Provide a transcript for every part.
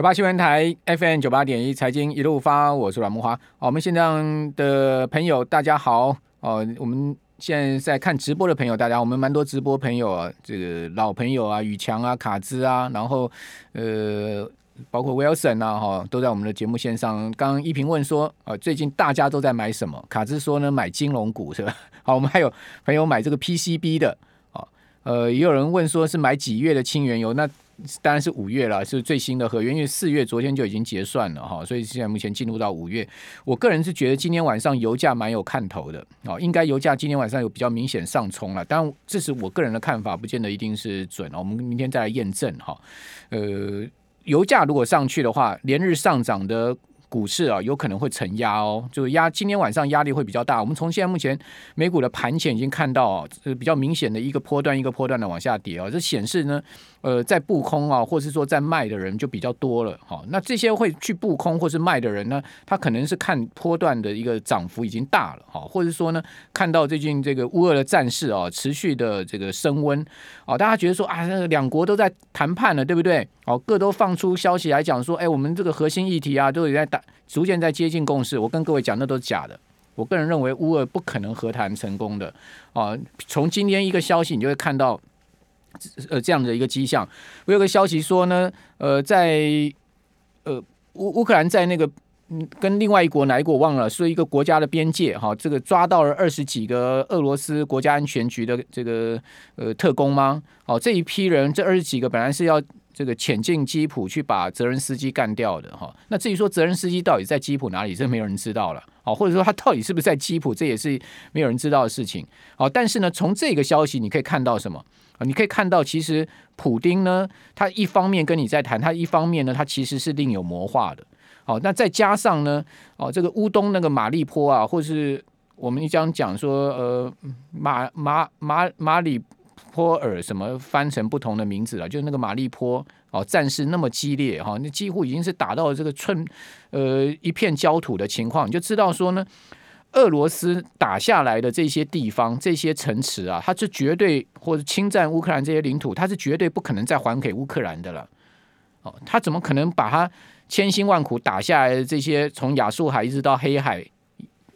九八新闻台 FM 九八点一财经一路发，我是阮慕驊。我们现场的朋友大家好哦，我们现在在看直播的朋友大家，我们蛮多直播朋友啊，这个老朋友啊，宇强啊，卡兹啊，然后呃，包括 Wilson 啊，哈，都在我们的节目线上。刚刚一平问说，呃，最近大家都在买什么？卡兹说呢，买金融股是吧？好，我们还有朋友买这个 PCB 的，哦，呃，也有人问说是买几月的轻原油？那当然是五月了，是最新的合约，因为四月昨天就已经结算了哈，所以现在目前进入到五月。我个人是觉得今天晚上油价蛮有看头的哦，应该油价今天晚上有比较明显上冲了。当然这是我个人的看法，不见得一定是准。我们明天再来验证哈。呃，油价如果上去的话，连日上涨的。股市啊，有可能会承压哦，就是压今天晚上压力会比较大。我们从现在目前美股的盘前已经看到啊，是比较明显的一个波段一个波段的往下跌啊，这显示呢，呃，在布空啊，或是说在卖的人就比较多了哈。那这些会去布空或是卖的人呢，他可能是看波段的一个涨幅已经大了哈，或者说呢，看到最近这个乌俄的战事啊，持续的这个升温啊，大家觉得说啊，那个两国都在谈判了，对不对？哦，各都放出消息来讲说，哎，我们这个核心议题啊，都有在打，逐渐在接近共识。我跟各位讲，那都是假的。我个人认为，乌俄不可能和谈成功的。啊，从今天一个消息，你就会看到，呃，这样的一个迹象。我有个消息说呢，呃，在呃乌乌克兰在那个嗯跟另外一国哪一国忘了，说一个国家的边界哈，这个抓到了二十几个俄罗斯国家安全局的这个呃特工吗？哦，这一批人，这二十几个本来是要。这个潜进基辅去把泽伦斯基干掉的哈，那至于说泽伦斯基到底在基辅哪里，这没有人知道了，哦，或者说他到底是不是在基辅，这也是没有人知道的事情，哦，但是呢，从这个消息你可以看到什么？你可以看到，其实普丁呢，他一方面跟你在谈，他一方面呢，他其实是另有谋划的，哦，那再加上呢，哦，这个乌东那个马利坡啊，或是我们一讲讲说，呃，马马马马里。坡尔什么翻成不同的名字了？就是那个马利坡哦，战事那么激烈哈，那几乎已经是打到了这个寸呃一片焦土的情况，你就知道说呢，俄罗斯打下来的这些地方、这些城池啊，它是绝对或者侵占乌克兰这些领土，它是绝对不可能再还给乌克兰的了。哦，他怎么可能把他千辛万苦打下来的这些从亚速海一直到黑海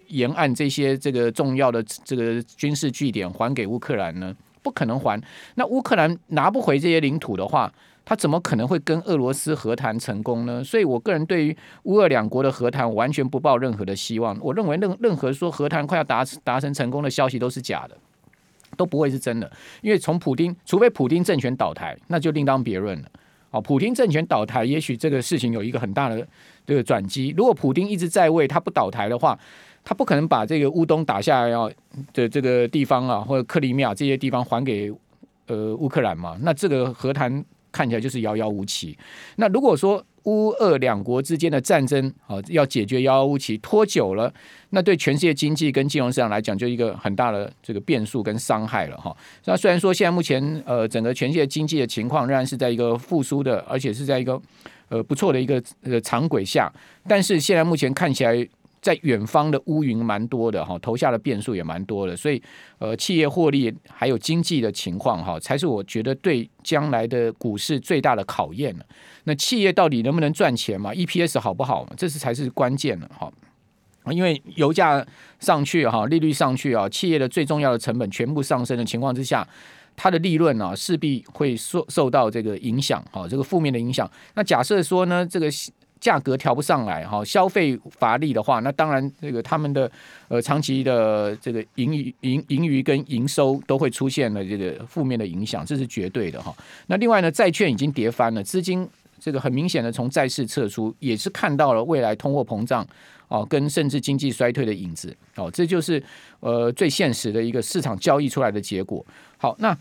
沿岸这些这个重要的这个军事据点还给乌克兰呢？不可能还。那乌克兰拿不回这些领土的话，他怎么可能会跟俄罗斯和谈成功呢？所以我个人对于乌俄两国的和谈完全不抱任何的希望。我认为任任何说和谈快要达达成成功的消息都是假的，都不会是真的。因为从普丁，除非普丁政权倒台，那就另当别论了。哦，普丁政权倒台，也许这个事情有一个很大的这个转机。如果普丁一直在位，他不倒台的话，他不可能把这个乌东打下来要的这个地方啊，或者克里米亚这些地方还给呃乌克兰嘛？那这个和谈看起来就是遥遥无期。那如果说乌俄两国之间的战争啊要解决遥遥无期，拖久了，那对全世界经济跟金融市场来讲，就一个很大的这个变数跟伤害了哈。那虽然说现在目前呃整个全世界经济的情况仍然是在一个复苏的，而且是在一个呃不错的一个呃长轨下，但是现在目前看起来。在远方的乌云蛮多的哈，投下的变数也蛮多的，所以呃，企业获利还有经济的情况哈，才是我觉得对将来的股市最大的考验。那企业到底能不能赚钱嘛？EPS 好不好嘛？这是才是关键的哈。因为油价上去哈，利率上去啊，企业的最重要的成本全部上升的情况之下，它的利润啊势必会受受到这个影响哈，这个负面的影响。那假设说呢，这个。价格调不上来哈，消费乏力的话，那当然这个他们的呃长期的这个盈余盈盈余跟营收都会出现了这个负面的影响，这是绝对的哈。那另外呢，债券已经跌翻了，资金这个很明显的从债市撤出，也是看到了未来通货膨胀哦，跟甚至经济衰退的影子哦，这就是呃最现实的一个市场交易出来的结果。好，那。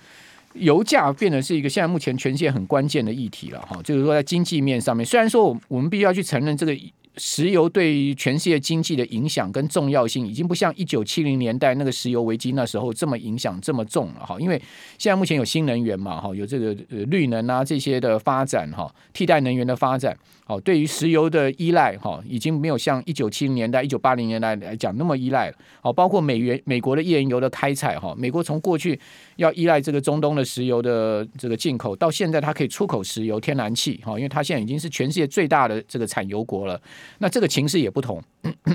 油价变得是一个现在目前全世界很关键的议题了哈，就是说在经济面上面，虽然说我我们必须要去承认这个石油对于全世界经济的影响跟重要性，已经不像一九七零年代那个石油危机那时候这么影响这么重了哈。因为现在目前有新能源嘛哈，有这个呃绿能啊这些的发展哈，替代能源的发展，好，对于石油的依赖哈，已经没有像一九七零年代、一九八零年代来讲那么依赖了。好，包括美元、美国的页岩油的开采哈，美国从过去要依赖这个中东的石油的这个进口，到现在它可以出口石油、天然气哈，因为它现在已经是全世界最大的这个产油国了。那这个情势也不同，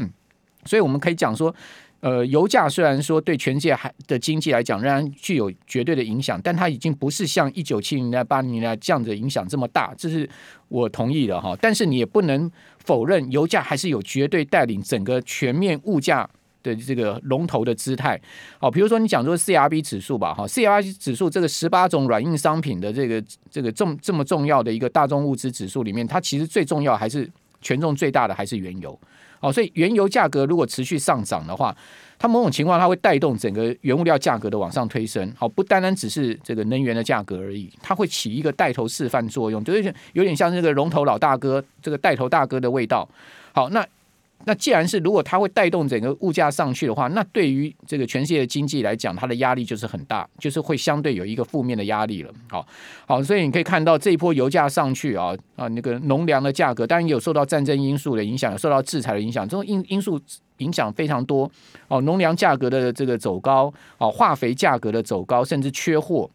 所以我们可以讲说，呃，油价虽然说对全世界还的经济来讲仍然具有绝对的影响，但它已经不是像一九七零年代、八零年代这样的影响这么大，这是我同意的哈。但是你也不能否认，油价还是有绝对带领整个全面物价的这个龙头的姿态。好，比如说你讲说 CRB 指数吧，哈，CRB 指数这个十八种软硬商品的这个这个重这么重要的一个大众物资指数里面，它其实最重要还是。权重最大的还是原油，好，所以原油价格如果持续上涨的话，它某种情况它会带动整个原物料价格的往上推升，好，不单单只是这个能源的价格而已，它会起一个带头示范作用，就是有点像这个龙头老大哥，这个带头大哥的味道，好，那。那既然是如果它会带动整个物价上去的话，那对于这个全世界的经济来讲，它的压力就是很大，就是会相对有一个负面的压力了。好，好，所以你可以看到这一波油价上去啊啊，那个农粮的价格当然也有受到战争因素的影响，有受到制裁的影响，这种因因素影响非常多。哦，农粮价格的这个走高，哦，化肥价格的走高，甚至缺货。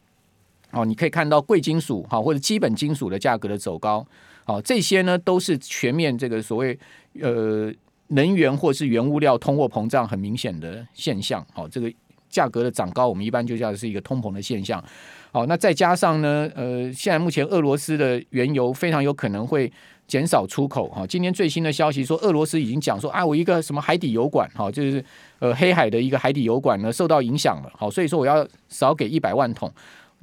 哦，你可以看到贵金属哈或者基本金属的价格的走高。好，这些呢都是全面这个所谓呃。能源或是原物料通货膨胀很明显的现象，好，这个价格的涨高，我们一般就叫是一个通膨的现象。好，那再加上呢，呃，现在目前俄罗斯的原油非常有可能会减少出口。哈，今天最新的消息说，俄罗斯已经讲说啊，我一个什么海底油管，哈，就是呃黑海的一个海底油管呢受到影响了。好，所以说我要少给一百万桶。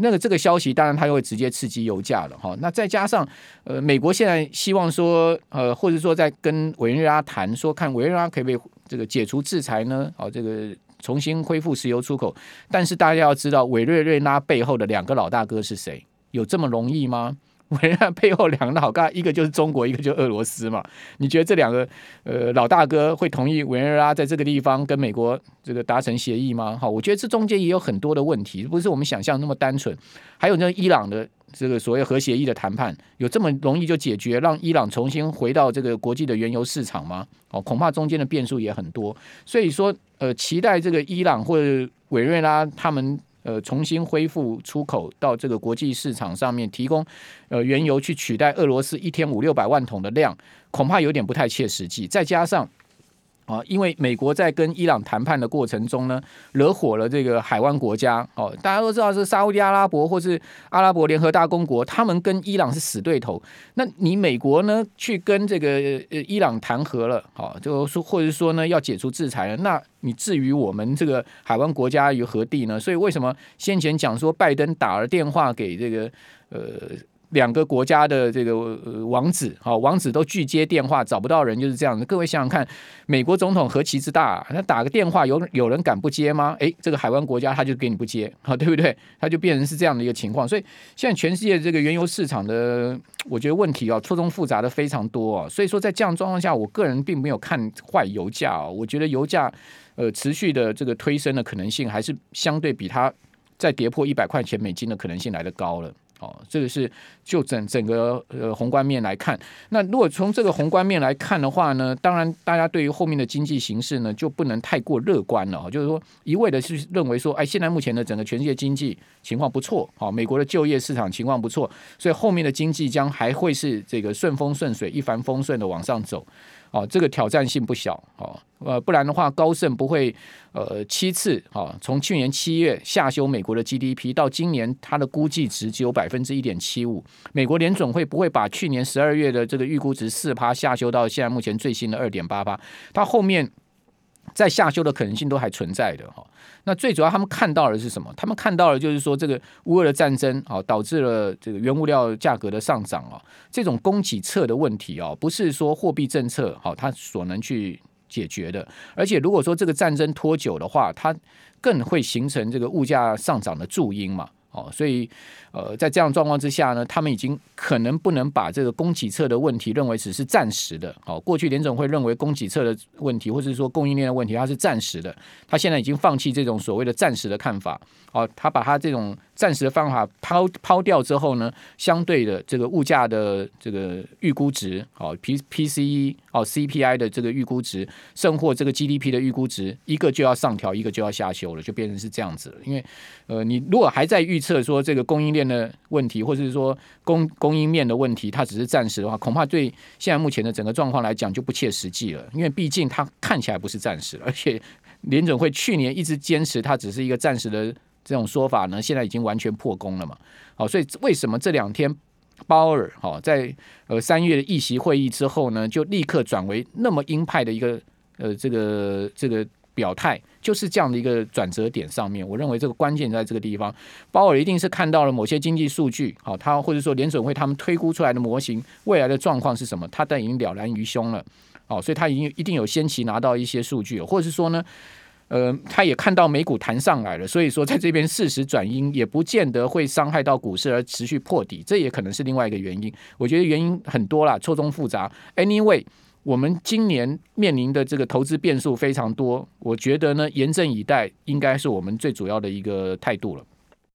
那个这个消息，当然它又会直接刺激油价了哈。那再加上呃，美国现在希望说呃，或者说在跟委内瑞拉谈，说看委内瑞拉可不可以这个解除制裁呢？哦，这个重新恢复石油出口。但是大家要知道，委内瑞拉背后的两个老大哥是谁？有这么容易吗？委内瑞拉背后两个老大，一个就是中国，一个就是俄罗斯嘛。你觉得这两个呃老大哥会同意委内瑞拉在这个地方跟美国这个达成协议吗？好，我觉得这中间也有很多的问题，不是我们想象那么单纯。还有那伊朗的这个所谓核协议的谈判，有这么容易就解决，让伊朗重新回到这个国际的原油市场吗？哦，恐怕中间的变数也很多。所以说，呃，期待这个伊朗或者委内瑞拉他们。呃，重新恢复出口到这个国际市场上面，提供呃原油去取代俄罗斯一天五六百万桶的量，恐怕有点不太切实际。再加上。啊，因为美国在跟伊朗谈判的过程中呢，惹火了这个海湾国家。哦，大家都知道是沙乌地阿拉伯或是阿拉伯联合大公国，他们跟伊朗是死对头。那你美国呢，去跟这个呃伊朗谈和了，好，就说或者说呢要解除制裁了，那你置于我们这个海湾国家于何地呢？所以为什么先前讲说拜登打了电话给这个呃？两个国家的这个王子，好，王子都拒接电话，找不到人，就是这样的。各位想想看，美国总统何其之大，他打个电话，有有人敢不接吗？诶，这个海湾国家他就给你不接，好，对不对？他就变成是这样的一个情况。所以现在全世界这个原油市场的，我觉得问题啊，错综复杂的非常多啊。所以说在这样状况下，我个人并没有看坏油价啊。我觉得油价呃持续的这个推升的可能性，还是相对比它再跌破一百块钱美金的可能性来得高了。哦，这个是就整整个呃宏观面来看，那如果从这个宏观面来看的话呢，当然大家对于后面的经济形势呢就不能太过乐观了，就是说一味的是认为说，哎，现在目前的整个全世界经济情况不错，好，美国的就业市场情况不错，所以后面的经济将还会是这个顺风顺水、一帆风顺的往上走。哦，这个挑战性不小哦，呃，不然的话，高盛不会呃七次哦，从去年七月下修美国的 GDP，到今年它的估计值只有百分之一点七五。美国联准会不会把去年十二月的这个预估值四趴下修到现在目前最新的二点八八？它后面。在下修的可能性都还存在的哈，那最主要他们看到的是什么？他们看到的就是说这个乌俄的战争啊，导致了这个原物料价格的上涨啊，这种供给侧的问题啊，不是说货币政策好它所能去解决的，而且如果说这个战争拖久的话，它更会形成这个物价上涨的助因嘛。哦，所以呃，在这样状况之下呢，他们已经可能不能把这个供给侧的问题认为只是暂时的。哦，过去联总会认为供给侧的问题，或者说供应链的问题，它是暂时的。他现在已经放弃这种所谓的暂时的看法。哦，他把他这种暂时的方法抛抛掉之后呢，相对的这个物价的这个预估值，哦，P P C E 哦 C P I 的这个预估值，甚或这个 G D P 的预估值，一个就要上调，一个就要下修了，就变成是这样子了。因为呃，你如果还在预测说这个供应链的问题，或者是说供供应面的问题，它只是暂时的话，恐怕对现在目前的整个状况来讲就不切实际了。因为毕竟它看起来不是暂时，而且联准会去年一直坚持它只是一个暂时的。这种说法呢，现在已经完全破功了嘛？好，所以为什么这两天鲍尔哈在呃三月的议席会议之后呢，就立刻转为那么鹰派的一个呃这个这个表态，就是这样的一个转折点上面。我认为这个关键在这个地方，鲍尔一定是看到了某些经济数据，好，他或者说联准会他们推估出来的模型未来的状况是什么，他但已经了然于胸了，好，所以他已经一定有先期拿到一些数据，或者是说呢？呃，他也看到美股弹上来了，所以说在这边适时转阴也不见得会伤害到股市而持续破底，这也可能是另外一个原因。我觉得原因很多啦，错综复杂。Anyway，我们今年面临的这个投资变数非常多，我觉得呢，严阵以待应该是我们最主要的一个态度了。